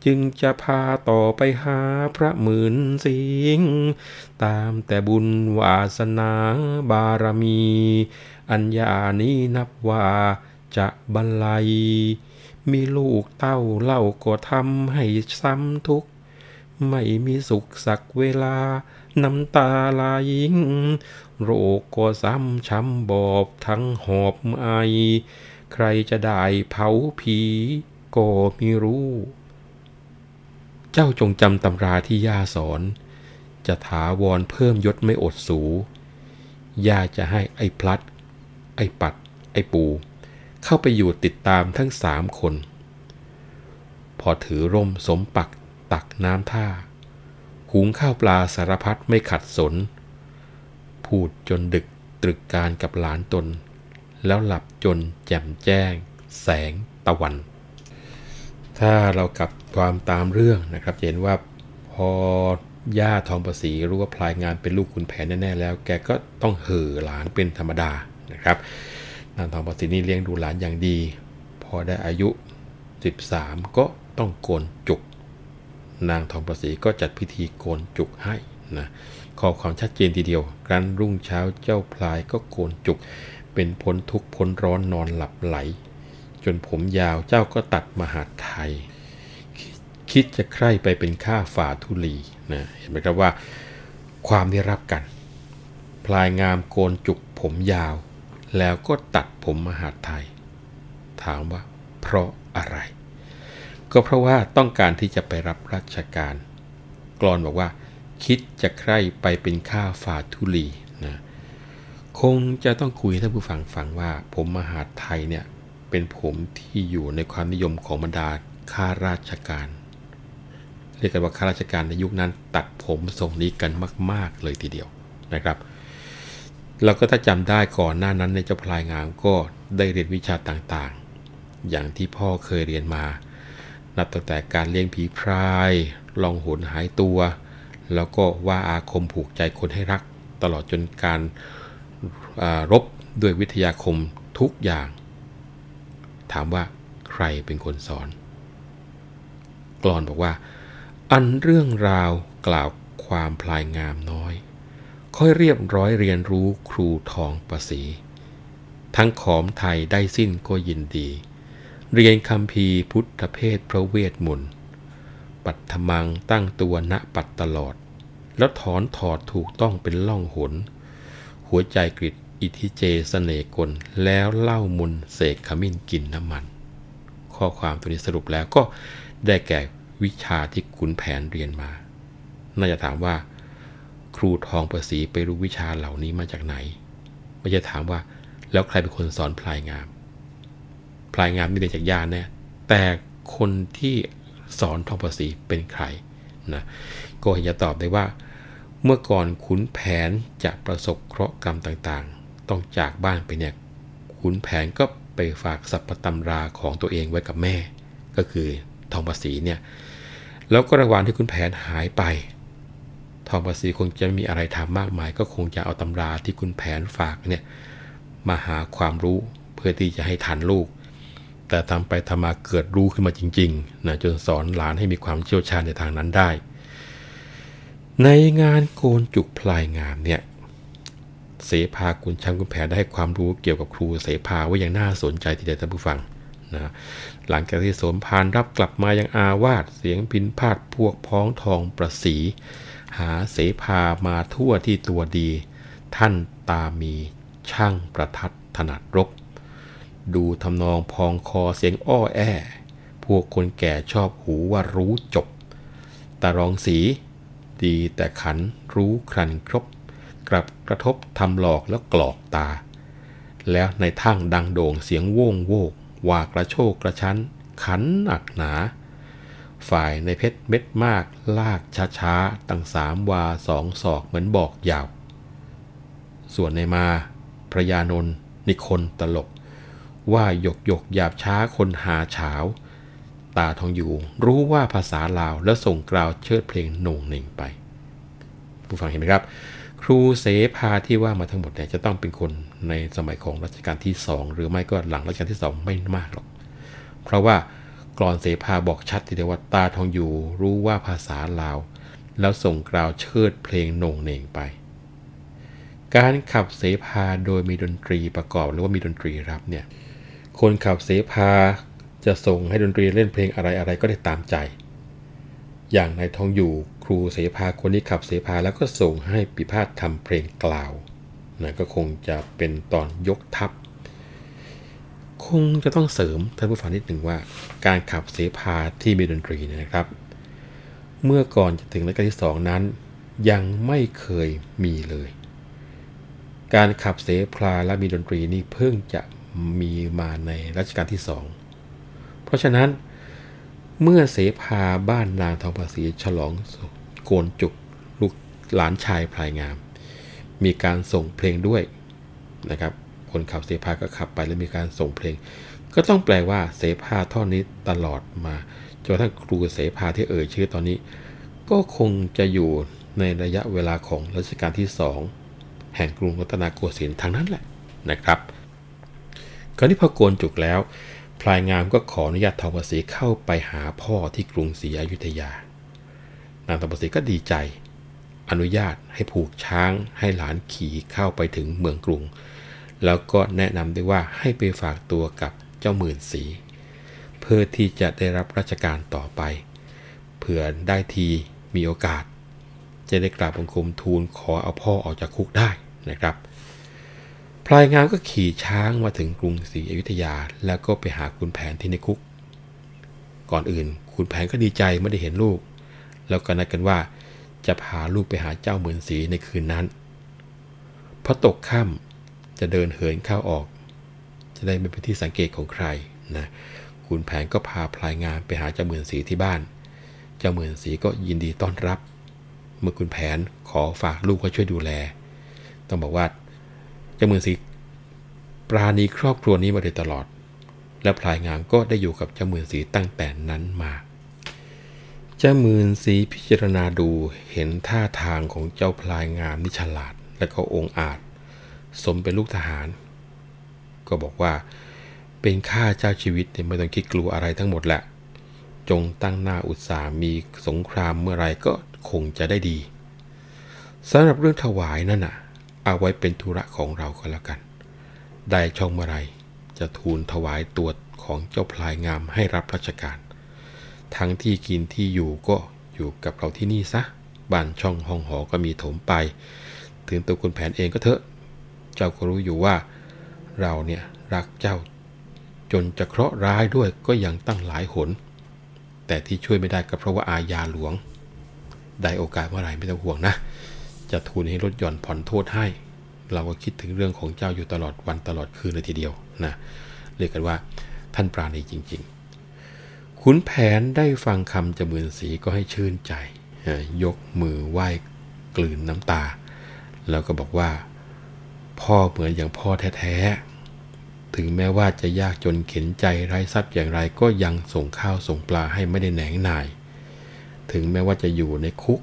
จึงจะพาต่อไปหาพระหมื่นสิง ตามแต่บุญวาสนาบารมี อัญญานี้นับว่าจะบรรลัย มีลูกเต้าเล่าก็ทำให้ซ้ำทุกข์ ไม่มีสุขสักเวลา น้ำตาไหลโรคก็ซ้ำช้ำบอบทั้งหอบไอ ใครจะได้เผาผีก็ไม่รู้ เจ้าจงจำตำราที่ย่าสอน จะถาวรเพิ่มยศไม่อดสูย่าจะให้ไอ้พลัด อ้ปัด ไอ้ปู เข้าไปอยู่ติดตามทั้งสามคน พอถือร่มสมปักตักน้ำท่า หุงข้าวปลาสารพัดไม่ขัดสน พูดจนดึกตรึกการกับหลานตน แล้วหลับจนแจ่มแจ้ง แสงตะวัน ถ้าเรากลับความตามเรื่องนะครับเห็นว่าพอย่าทองประสีรู้ว่าพลายงานเป็นลูกคุณแผนแน่ ๆ แล้ว แกก็ต้องเห่อหลานเป็นธรรมดา นะครับนางทองประสีนี่เลี้ยงดูหลานอย่างดี พอได้อายุ 13 ก็ต้องโกนจุก นางทองประสีก็จัดพิธีโกนจุกให้นะขอความชัดเจนทีเดียวกรันรุ่งเช้าเจ้าพลายก็โกนจุก เป็นพ้นทุกพ้นร้อนนอนหลับไหล จนผมยาวเจ้าก็ตัดมหาไทย คิดจะใคร่ไปเป็นข้าฝ่าทุลีนะเห็นไหมครับว่า ความได้รับกัน พลายงามโกนจุกผมยาว แล้วก็ตัดผมมหาไทย ถามว่า เพราะอะไร ก็เพราะว่าต้องการที่จะไปรับราชการ กรอนบอกว่า คิดจะใคร่ไปเป็นข้าฝาทุลีนะคงจะต้องคุยท่านผู้ฟังฟังว่า ผมมหาไทยเนี่ยเป็นผมที่อยู่ในความนิยมของบรรดาข้าราชการเรียกกันว่าข้าราชการในยุคนั้นตัดผมทรงนี้กันมาก ๆ เลยทีเดียวนะครับ แล้วก็ถ้าจำได้ก่อนหน้านั้นในเจ้าพลายงามก็ได้เรียนวิชาต่างๆ อย่างที่พ่อเคยเรียนมา นับตั้งแต่การเลี้ยงผีพราย ลองหนหายตัว แล้วก็ว่าอาคมผูกใจคนให้รัก ตลอดจนการรบด้วยวิทยาคมทุกอย่าง ถามว่าใครเป็นคนสอนกรอนบอกว่า อันเรื่องราวกล่าวความพลายงามน้อย ค่อยเรียบร้อยเรียนรู้ครูทองประสี ทั้งขอมไทยได้สิ้นก็ยินดี เรียนคำพีพุทธเพศพระเวทมนต์ปัตถมังตั้งตัวณปัดตลอด แล้วถอนถอดถูกต้องเป็นล่องหน หัวใจกริดอิทิเจสเสนกลแล้วเล่ามุนเสกขมิ้นกินน้ำมัน ข้อความตัวนี้สรุปแล้วก็ได้แก่วิชาที่ขุนแผนเรียนมา น่าจะถามว่า รูทองประสีไปรู้วิชาเหล่านี้มาจากไหน ไม่จะถามว่าแล้วใครเป็นคนสอนพลายงาม พลายงามนี่เรียนจากญาติแน่แต่คนที่สอนทองประสีเป็นใครนะก็จะตอบได้ว่า เมื่อก่อนขุนแผนจะประสบเคราะห์กรรมต่างๆ ต้องจากบ้านไปเนี่ยขุนแผนก็ไปฝากสัพพตำราของตัวเองไว้กับแม่ ก็คือทองประสีเนี่ยแล้วก็ระหว่างที่ขุนแผนหายไป ทองประสีคงจะไม่มีอะไรทำมากมาย ก็คงจะเอาตำราที่ขุนแผนฝากเนี่ยมาหาความรู้เพื่อที่จะให้ทันลูก แต่ทำไปทำมาเกิดรู้ขึ้นมาจริงๆนะจนสอนหลานให้มีความเชี่ยวชาญในทางนั้นได้ ในงานโกนจุกพลายงามเนี่ยเสภาคุณช่างคุณแผนได้ให้ความรู้เกี่ยวกับครูเสภาไว้อย่างน่าสนใจทีเดียวท่านผู้ฟังนะหลังจากที่สมพานรับกลับมายังอาวาสเสียงพินพาดพวกพ้องทองประสี หาเสภามาทั่วที่ตัวดี ท่านตามีช่างประทัดถนัดรบ ดูทำนองพองคอเสียงอ้อแอ พวกคนแก่ชอบหูว่ารู้จบตารองสี ดีแต่ขันรู้ครันครบ กลับกระทบทำหลอกแล้วกรอกตา แล้วในทั้งดังโด่งเสียงโว่งโวกว่ากระโชกกระชั้น ขันหนักหนา ฝ่ายในเพชรเม็ดมากลากช้าๆตั้งสามวาสองศอกเหมือนบอกยาว ส่วนในมา พระยานนนิคนตลก ว่าหยกหยกหยาบช้าคนหาเฉาตาทองอยู่รู้ว่าภาษาลาวแล้วส่งกล่าวเชิดเพลงหน่งหนึ่งไป ผู้ฟังเห็นไหมครับ ครูเสภาที่ว่ามาทั้งหมดเนี่ยจะต้องเป็นคนในสมัยของรัชกาลที่สองหรือไม่ก็หลังรัชกาลที่สองไม่มากหรอก เพราะว่า รอนเสภาบอกชัดทีเดียวว่าตาทองอยู่รู้ว่าภาษาลาว แล้วส่งกล่าวเชิดเพลงโน่งเหน่งไป การขับเสภาโดยมีดนตรีประกอบหรือว่ามีดนตรีรับเนี่ยคนขับเสภาจะส่งให้ดนตรีเล่นเพลงอะไรอะไรก็ได้ตามใจ อย่างนายทองอยู่ครูเสภาคนนี้ขับเสภาแล้วก็ส่งให้ปิพาททำเพลงกล่าวนะก็คงจะเป็นตอนยกทัพ คงจะต้องเสริมท่านผู้ฟังนิดหนึ่งว่า การขับเสภาที่มีดนตรีนะครับ เมื่อก่อนจะถึงรัชกาลที่สองนั้น ยังไม่เคยมีเลย การขับเสภาและมีดนตรีนี่เพิ่งจะมีมาในรัชกาลที่สองเพราะฉะนั้น เมื่อเสภาบ้านนางทองภาษีฉลองโกนจุกลูกหลานชายพลายงาม มีการส่งเพลงด้วยนะครับ คนขับเสภาก็ขับไปแล้วมีการส่งเพลง ก็ต้องแปลว่าเสภาท่อนนี้ตลอดมาจนทั้งครูเสภาที่เอ่ยชื่อตอนนี้ ก็คงจะอยู่ในระยะเวลาของรัชกาลที่สองแห่งกรุงรัตนโกสินทร์ทางนั้นแหละนะครับกรณีพอโกนจุกแล้ว พลายงามก็ขออนุญาตทองประสีเข้าไปหาพ่อที่กรุงศรีอยุธยา นางทองประสีก็ดีใจ อนุญาตให้ผูกช้างให้หลานขี่เข้าไปถึงเมืองกรุง แล้วก็แนะนำด้วยว่าให้ไปฝากตัวกับเจ้าหมื่นสี เพื่อที่จะได้รับราชการต่อไป เผื่อได้ทีมีโอกาส จะได้กราบบังคมทูลขอเอาพ่อออกจากคุกได้นะครับพลายงามก็ขี่ช้างมาถึงกรุงศรีอยุธยา แล้วก็ไปหาคุณแผนที่ในคุก ก่อนอื่นคุณแผนก็ดีใจไม่ได้เห็นลูก แล้วก็นัดกันว่าจะพาลูกไปหาเจ้าเหมือนสีในคืนนั้นพอตกค่ำ จะเดินเหินเข้าออก จะได้ไม่เป็นที่สังเกตของใครนะคุณแผนก็พาพลายงามไปหาเจ้าเหมือนสีที่บ้าน เจ้าเหมือนสีก็ยินดีต้อนรับ เมื่อคุณแผนขอฝากลูกไว้ช่วยดูแล ต้องบอกว่าเจ้าหมื่นสีปราณีครอบครัวนี้มาโดยตลอด และพลายงามก็ได้อยู่กับเจ้าหมื่นสีตั้งแต่นั้นมาเจ้ามื่นสีพิจารณาดูเห็นท่าทางของเจ้าพลายงามนี่ฉลาด และก็องอาจ สมเป็นลูกทหาร ก็บอกว่า เป็นข้าเจ้าชีวิตเนี่ยไม่ต้องคิดกลัวอะไรทั้งหมดแหละ จงตั้งหน้าอุตสาหมีสงครามเมื่อไรก็คงจะได้ดีสำหรับเรื่องถวายนั่นน่ะ เอาไว้เป็นธุระของเราก็แล้วกัน ได้ช่องเมื่อไรจะทูลถวายตัวของเจ้าพลายงามให้รับราชการ ทั้งที่กินที่อยู่ก็อยู่กับเราที่นี่ซะบ้านช่องห้องหอก็มีถมไป ถึงตัวคุณแผนเองก็เถอะ เจ้าก็รู้อยู่ว่า เราเนี่ยรักเจ้า จนจะเคราะห์ร้ายด้วยก็ยังตั้งหลายหน แต่ที่ช่วยไม่ได้ก็เพราะว่าอาญาหลวง ได้โอกาสเมื่อไหร่ไม่ต้องห่วงนะ จะทูลให้ลดหย่อนผ่อนโทษให้ เราก็คิดถึงเรื่องของเจ้าอยู่ตลอดวันตลอดคืนเลยทีเดียวนะเรียกกันว่าท่านปราณีจริง ๆ ขุนแผนได้ฟังคำจมื่นสีก็ให้ชื่นใจ ยกมือไหว้กลืนน้ำตา แล้วก็บอกว่า พ่อเหมือนอย่างพ่อแท้ๆ ถึงแม้ว่าจะยากจนเข็นใจไร้ทรัพย์อย่างไรก็ยังส่งข้าวส่งปลาให้ไม่ได้แหนงนาย ถึงแม้ว่าจะอยู่ในคุก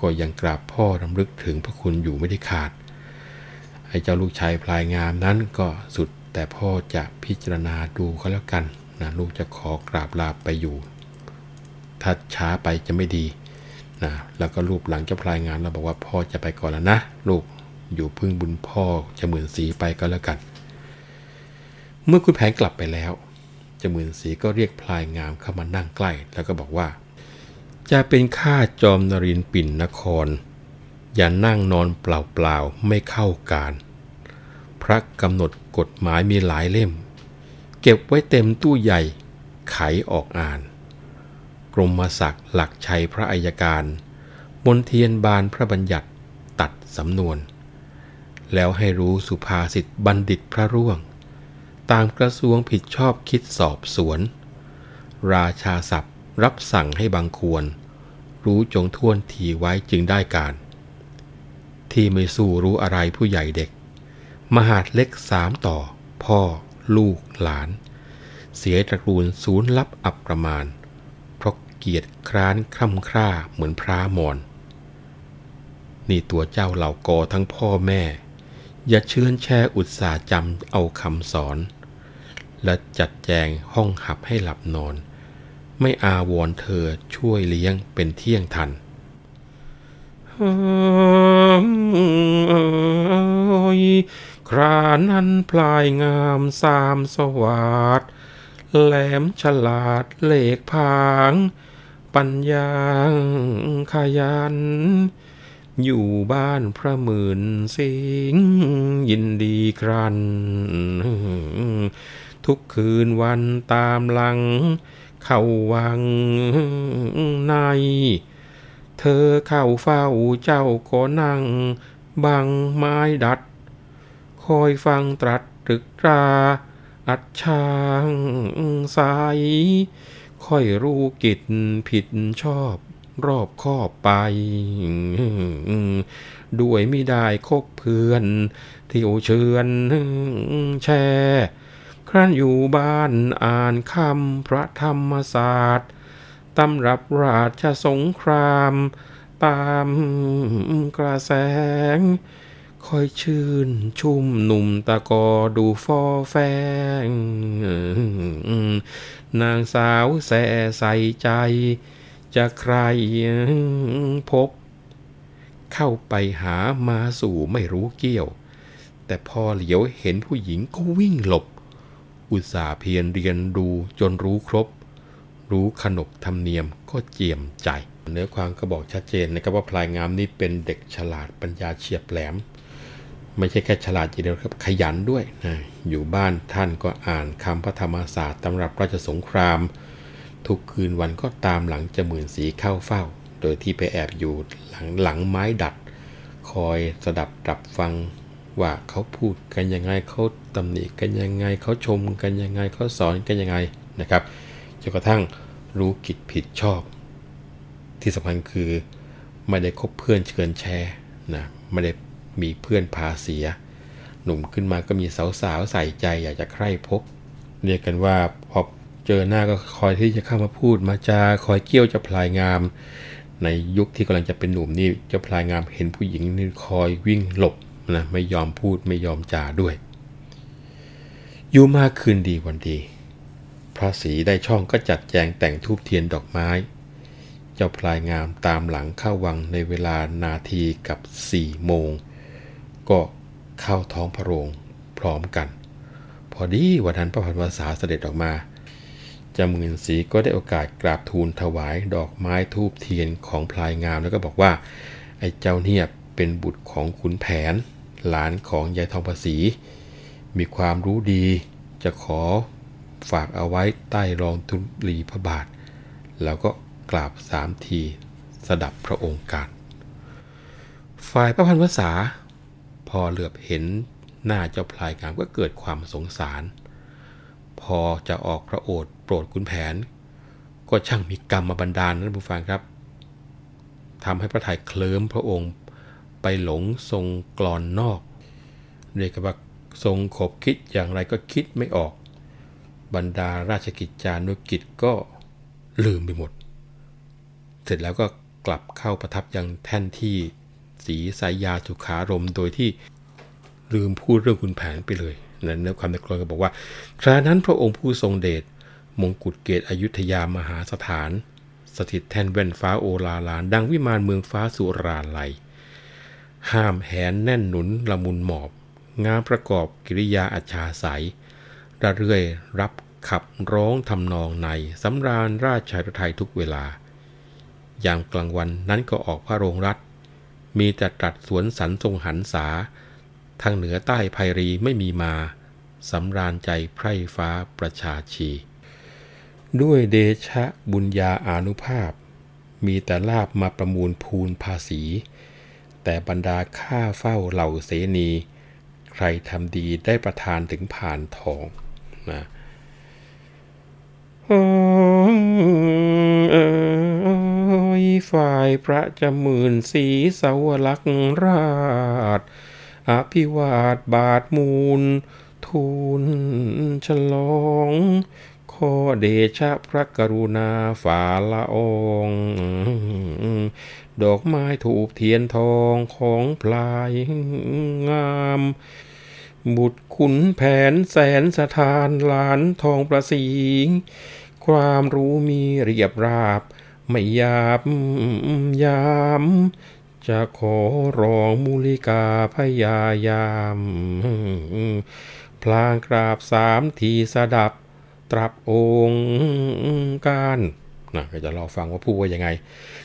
ก็ยังกราบพ่อรำลึกถึงพระคุณอยู่ไม่ได้ขาด ไอ้เจ้าลูกชายพลายงามนั้นก็สุดแต่พ่อจะพิจารณาดูเขาแล้วกันนะลูกจะขอกราบลาไปอยู่ ถ้าช้าไปจะไม่ดีนะแล้วก็รูปหลังเจ้าพลายงามเราบอกว่าพ่อจะไปก่อนแล้วนะ ลูก อยู่พึ่งบุญพ่อจะเหมือนสีไปก็แล้วกัน เมื่อคุณแผนกลับไปแล้วจะเหมือนสีก็เรียกพลายงามเข้ามานั่งใกล้ แล้วก็บอกว่า จะเป็นข้าจอมนรินปิ่นนคร อย่านั่งนอนเปล่าๆไม่เข้าการ พระกำหนดกฎหมายมีหลายเล่ม เก็บไว้เต็มตู้ใหญ่ไขออกอ่าน กรมศักดิ์หลักชัยพระอัยการ มนเทียนบานพระบัญญัติตัดสำนวน แล้วให้รู้สุภาษิตบัณฑิตพระร่วง ตามกระทรวงผิดชอบคิดสอบสวน ราชาศัพท์รับสั่งให้บางควร รู้จงท่วนทีไว้จึงได้การ ที่ไม่สู้รู้อะไรผู้ใหญ่เด็ก มหาดเล็กสามต่อ พ่อ ลูกหลาน เสียตระกูลศูนย์ลับอับประมาณ เพราะเกียรติคร้านคร่ำคร่าเหมือนพระมอนนี่ตัวเจ้าเหล่ากอทั้งพ่อแม่ อย่าเชื่อแช่อุตสาจำเอาคำสอน และจัดแจงห้องหับให้หลับนอน ไม่อาวรเธอช่วยเลี้ยงเป็นเที่ยงทันครานั้นพลายงามสามสวัสดแหลมฉลาดเลกพาง ปัญญาขยัน อยู่บ้านพระหมื่นสิงยินดีครัน ทุกคืนวันตามหลัง เข้าวังใน เธอเข้าเฝ้าเจ้าก็นั่ง บังไม้ดัด คอยฟังตรัสตรึกตราอัดช่างสายค่อยรู้กิจผิดชอบ รอบคอบไป ด้วยไม่ได้คบเพื่อนที่โอเชิญแช่ครั้นอยู่บ้านอ่านคำพระธรรมศาสตร์ตำรับราชสงคราม ตามกระแสง คอยชื่นชุ่มหนุ่มตะกอดูฟอแฟง นางสาวแส่ใส่ใจ จะใครพบ เข้าไปหามาสู่ไม่รู้เกี่ยว แต่พอเหลียวเห็นผู้หญิงก็วิ่งหลบ อุตส่าห์เพียรเรียนดูจนรู้ครบ รู้ขนบธรรมเนียมก็เจียมใจ เนื้อความก็บอกชัดเจนนะครับว่าพลายงามนี่เป็นเด็กฉลาดปัญญาเฉียบแหลม ไม่ใช่แค่ฉลาดอย่างเดียวครับขยันด้วยนะอยู่บ้านท่านก็อ่านคำพระธรรมศาสตร์ตำรับราชสงคราม ทุกคืนวันก็ตามหลังจะหมื่นสีเข้าเฝ้า โดยที่ไปแอบอยู่หลังหลังไม้ดัด คอยสดับดับฟังว่าเขาพูดกันยังไงเขาตำหนิกันยังไงเขาชมกันยังไงเขาสอนกันยังไงนะครับจนกระทั่งรู้กิจผิดชอบ ที่สำคัญคือไม่ได้คบเพื่อนเชิญแชร์นะไม่ได้มีเพื่อนพาเสีย หนุ่มขึ้นมาก็มีสาวๆใส่ใจอยากจะใคร่พบ เรียกกันว่าพอ เจอหน้าก็คอยที่จะเข้ามาพูดมาจาคอยเกี้ยวจะพลายงาม ในยุคที่กำลังจะเป็นหนุ่มนี่เจ้าพลายงามเห็นผู้หญิงนี่คอยวิ่งหลบนะไม่ยอมพูดไม่ยอมจาด้วย อยู่มาคืนดีวันดีพระศรีได้ช่องก็จัดแจงแต่งทูบเทียนดอกไม้ เจ้าพลายงามตามหลังเข้าวังในเวลานาทีกับสี่โมง ก็เข้าท้องพระโรงพร้อมกัน พอดีวันนั้นพระพันวษาเสด็จออกมา จำเงินสีก็ได้โอกาสกราบทูลถวายดอกไม้ทูบเทียนของพลายงามแล้วก็บอกว่า ไอ้เจ้าเนี่ยเป็นบุตรของขุนแผน หลานของยายทองภาษี มีความรู้ดีจะขอฝากเอาไว้ใต้รองธุลีพระบาท แล้วก็กราบสามทีสดับพระองค์การ ฝ่ายพระพันวษา พอเหลือบเห็นหน้าเจ้าพลายงามก็เกิดความสงสาร พอจะออกพระโอษฐ์ รดขุนแผน ก็ช่างมีกรรมมาบันดาลนะผู้ฟังครับทำให้พระทัยเคลิ้มพระองค์ไปหลงทรงกรอนนอก เรียกว่าทรงขบคิดอย่างไรก็คิดไม่ออก บรรดาราชกิจจานุกิจก็ลืมไปหมด เสร็จแล้วก็กลับเข้าประทับยังแท่นที่สีสายยาสุขารมโดยที่ลืมพูดเรื่องคุณแผนไปเลยนั่นเนื้อความในกรอนก็บอกว่า ครานั้นพระองค์ผู้ทรงเดช มงกุฎเกตอยุธยามหาสถาน สถิตแท่นแว่นฟ้าโอลาลาน ดังวิมานเมืองฟ้าสุราลัย ห้ามแหนแน่นหนุนละมุนหมอบ งามประกอบกิริยาอัจฉาใสระเรื่อยรับขับร้องทำนองในสำราญราชาไทยทุกเวลา ยามกลางวันนั้นก็ออกพระโรงรัฐ มีแต่ตรัสสวนสันทรงหันษา ทางเหนือใต้ภัยรีไม่มีมา สำราญใจไพร่ฟ้าประชาชี ด้วยเดชะบุญญาอานุภาพ มีแต่ลาบมาประมูลภูนภาษี แต่บรรดาข้าเฝ้าเหล่าเสนี ใครทำดีได้ประทานถึงผ่านทองนะฝ่ายพระจมื่นสีสาวลักราช อภิวาทบาทมูลทูลฉลอง อเดชะพระกรุณาฝ่าละองดอกไม้ถูกเทียนทองของพลายงามบุตรขุนแผนแสนสถานหลานทองประสีความรู้มีเรียบราบ ไม่ยาบยาม จะขอร้องมูลิกาพยายาม พลางกราบสามทีสดับ ตรับองค์การนะก็จะรอฟังว่าพูดว่ายังไง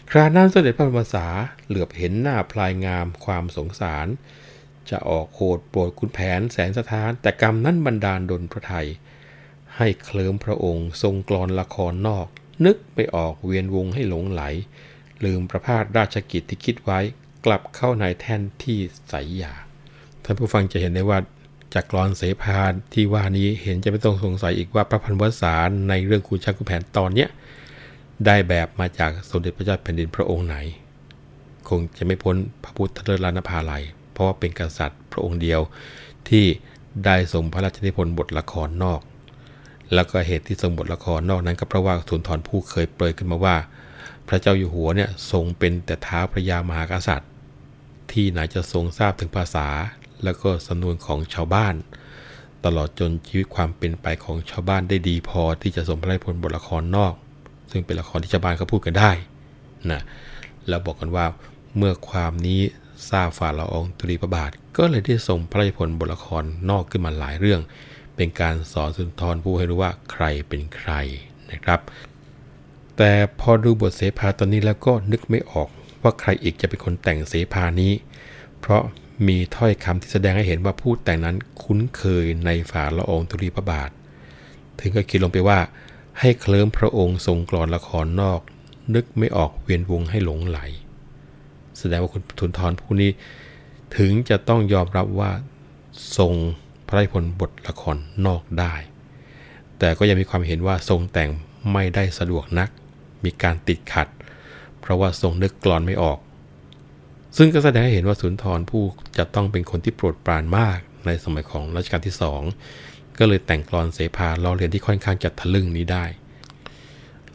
ครานั้นเสด็จพระบรมษาเหลือบเห็นหน้าพลายงามความสงสาร จะออกโหดโปรดคุณแผนแสนสถาน แต่กรรมนั้นบันดาลดลพระไทย ให้เคลิ้มพระองค์ทรงกรอนละครนอก นึกไปออกเวียนวงให้หลงไหล ลืมประพาสราชกิจที่คิดไว้กลับเข้าในแท่นที่ใสยาท่านผู้ฟังจะเห็นได้ว่า จากกรอนเสภาที่ว่านี้เห็นจะไม่ต้องสงสัยอีกว่าพระพันวษาในเรื่องคุณช้างคุณแผนตอนเนี้ยได้แบบมาจากสมเด็จพระเจ้าแผ่นดินพระองค์ไหน คงจะไม่พ้นพระพุทธเลิศลานภาลัย เพราะว่าเป็นกษัตริย์พระองค์เดียวที่ได้ส่งพระราชนิพนธ์บทละครนอก แล้วก็เหตุที่ทรงบทละครนอกนั้นก็เพราะว่าสุนทรผู้เคยเปรยขึ้นมาว่า พระเจ้าอยู่หัวเนี่ยทรงเป็นแต่ท้าพระยามหากษัตริย์ ที่ไหนจะทรงทราบถึงภาษา แล้วก็สำนวนของชาวบ้าน ตลอดจนชีวิตความเป็นไปของชาวบ้านได้ดีพอที่จะส่งพระราชนิพนธ์บทละครนอก ซึ่งเป็นละครที่ชาวบ้านเขาพูดกันได้นะแล้วบอกกันว่าเมื่อความนี้ทราบฝ่าละอองตุลีพระบาท ก็เลยได้ส่งพระราชพลบทละครนอกขึ้นมาหลายเรื่อง เป็นการสอนสุนทรผู้ให้รู้ว่าใครเป็นใครนะครับ แต่พอดูบทเสภาตอนนี้แล้วก็นึกไม่ออกว่าใครอีกจะเป็นคนแต่งเสภานี้ เพราะ มีถ้อยคำที่แสดงให้เห็นว่าผู้แต่งนั้นคุ้นเคยในฝ่าละองธุลีพระบาท ถึงก็คิดลงไปว่า ให้เคลิ้มพระองค์ทรงกรอนละครนอก นึกไม่ออกเวียนวงให้หลงไหล แสดงว่าคุณทุนทรผู้นี้ ถึงจะต้องยอมรับว่าทรงพระราชพลบทละครนอกได้ แต่ก็ยังมีความเห็นว่าทรงแต่งไม่ได้สะดวกนัก มีการติดขัด เพราะว่าทรงนึกกรอนไม่ออก ซึ่งก็แสดงให้เห็นว่าสุนทรผู้จะต้องเป็นคนที่โปรดปรานมากในสมัยของรัชกาลที่สองก็เลยแต่งกรอนเสภาล้อเลียนที่ค่อนข้างจะทะลึ่งนี้ได้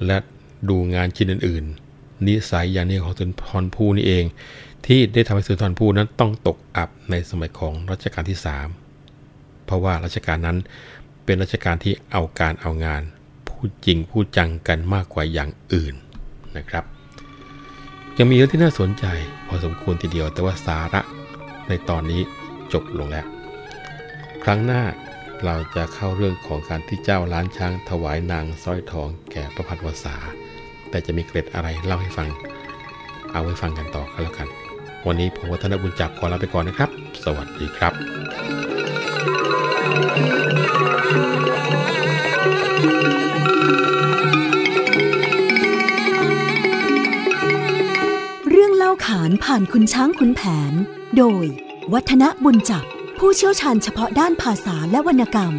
และดูงานชิ้นอื่นๆ นิสัยอย่างนี้ของสุนทรภู่นี่เอง ที่ได้ทำให้สุนทรภู่นั้นต้องตกอับในสมัยของรัชกาลที่ 3 เพราะว่ารัชกาลนั้นเป็นรัชกาลที่เอาการเอางาน พูดจริงพูดจังกันมากกว่าอย่างอื่นนะครับ ยังมีเรื่องที่น่าสนใจ พอสมควรทีเดียวแต่ว่าสาระในตอนนี้จบลงแล้ว ครั้งหน้าเราจะเข้าเรื่องของการที่เจ้าล้านช้างถวายนางสร้อยทองแก่พระพันวษา แต่จะมีเกร็ดอะไรเล่าให้ฟัง เอาไว้ฟังกันต่อกันแล้วกัน วันนี้ผมวัฒนบุญจับขอลาไปก่อนนะครับ สวัสดีครับเรื่าขานผ่านคุณช้างคุณแผน โดย วัฒนบุญจับผู้เชี่ยวชาญเฉพาะด้านภาษาและวรรณกรรม